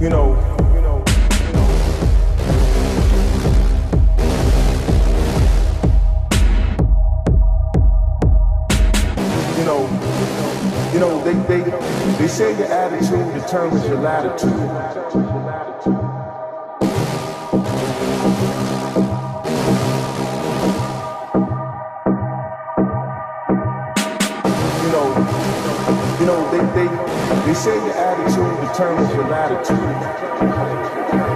you know, you know. You know, you know, they, they, they say your attitude determines your latitude. They say your attitude determines your latitude.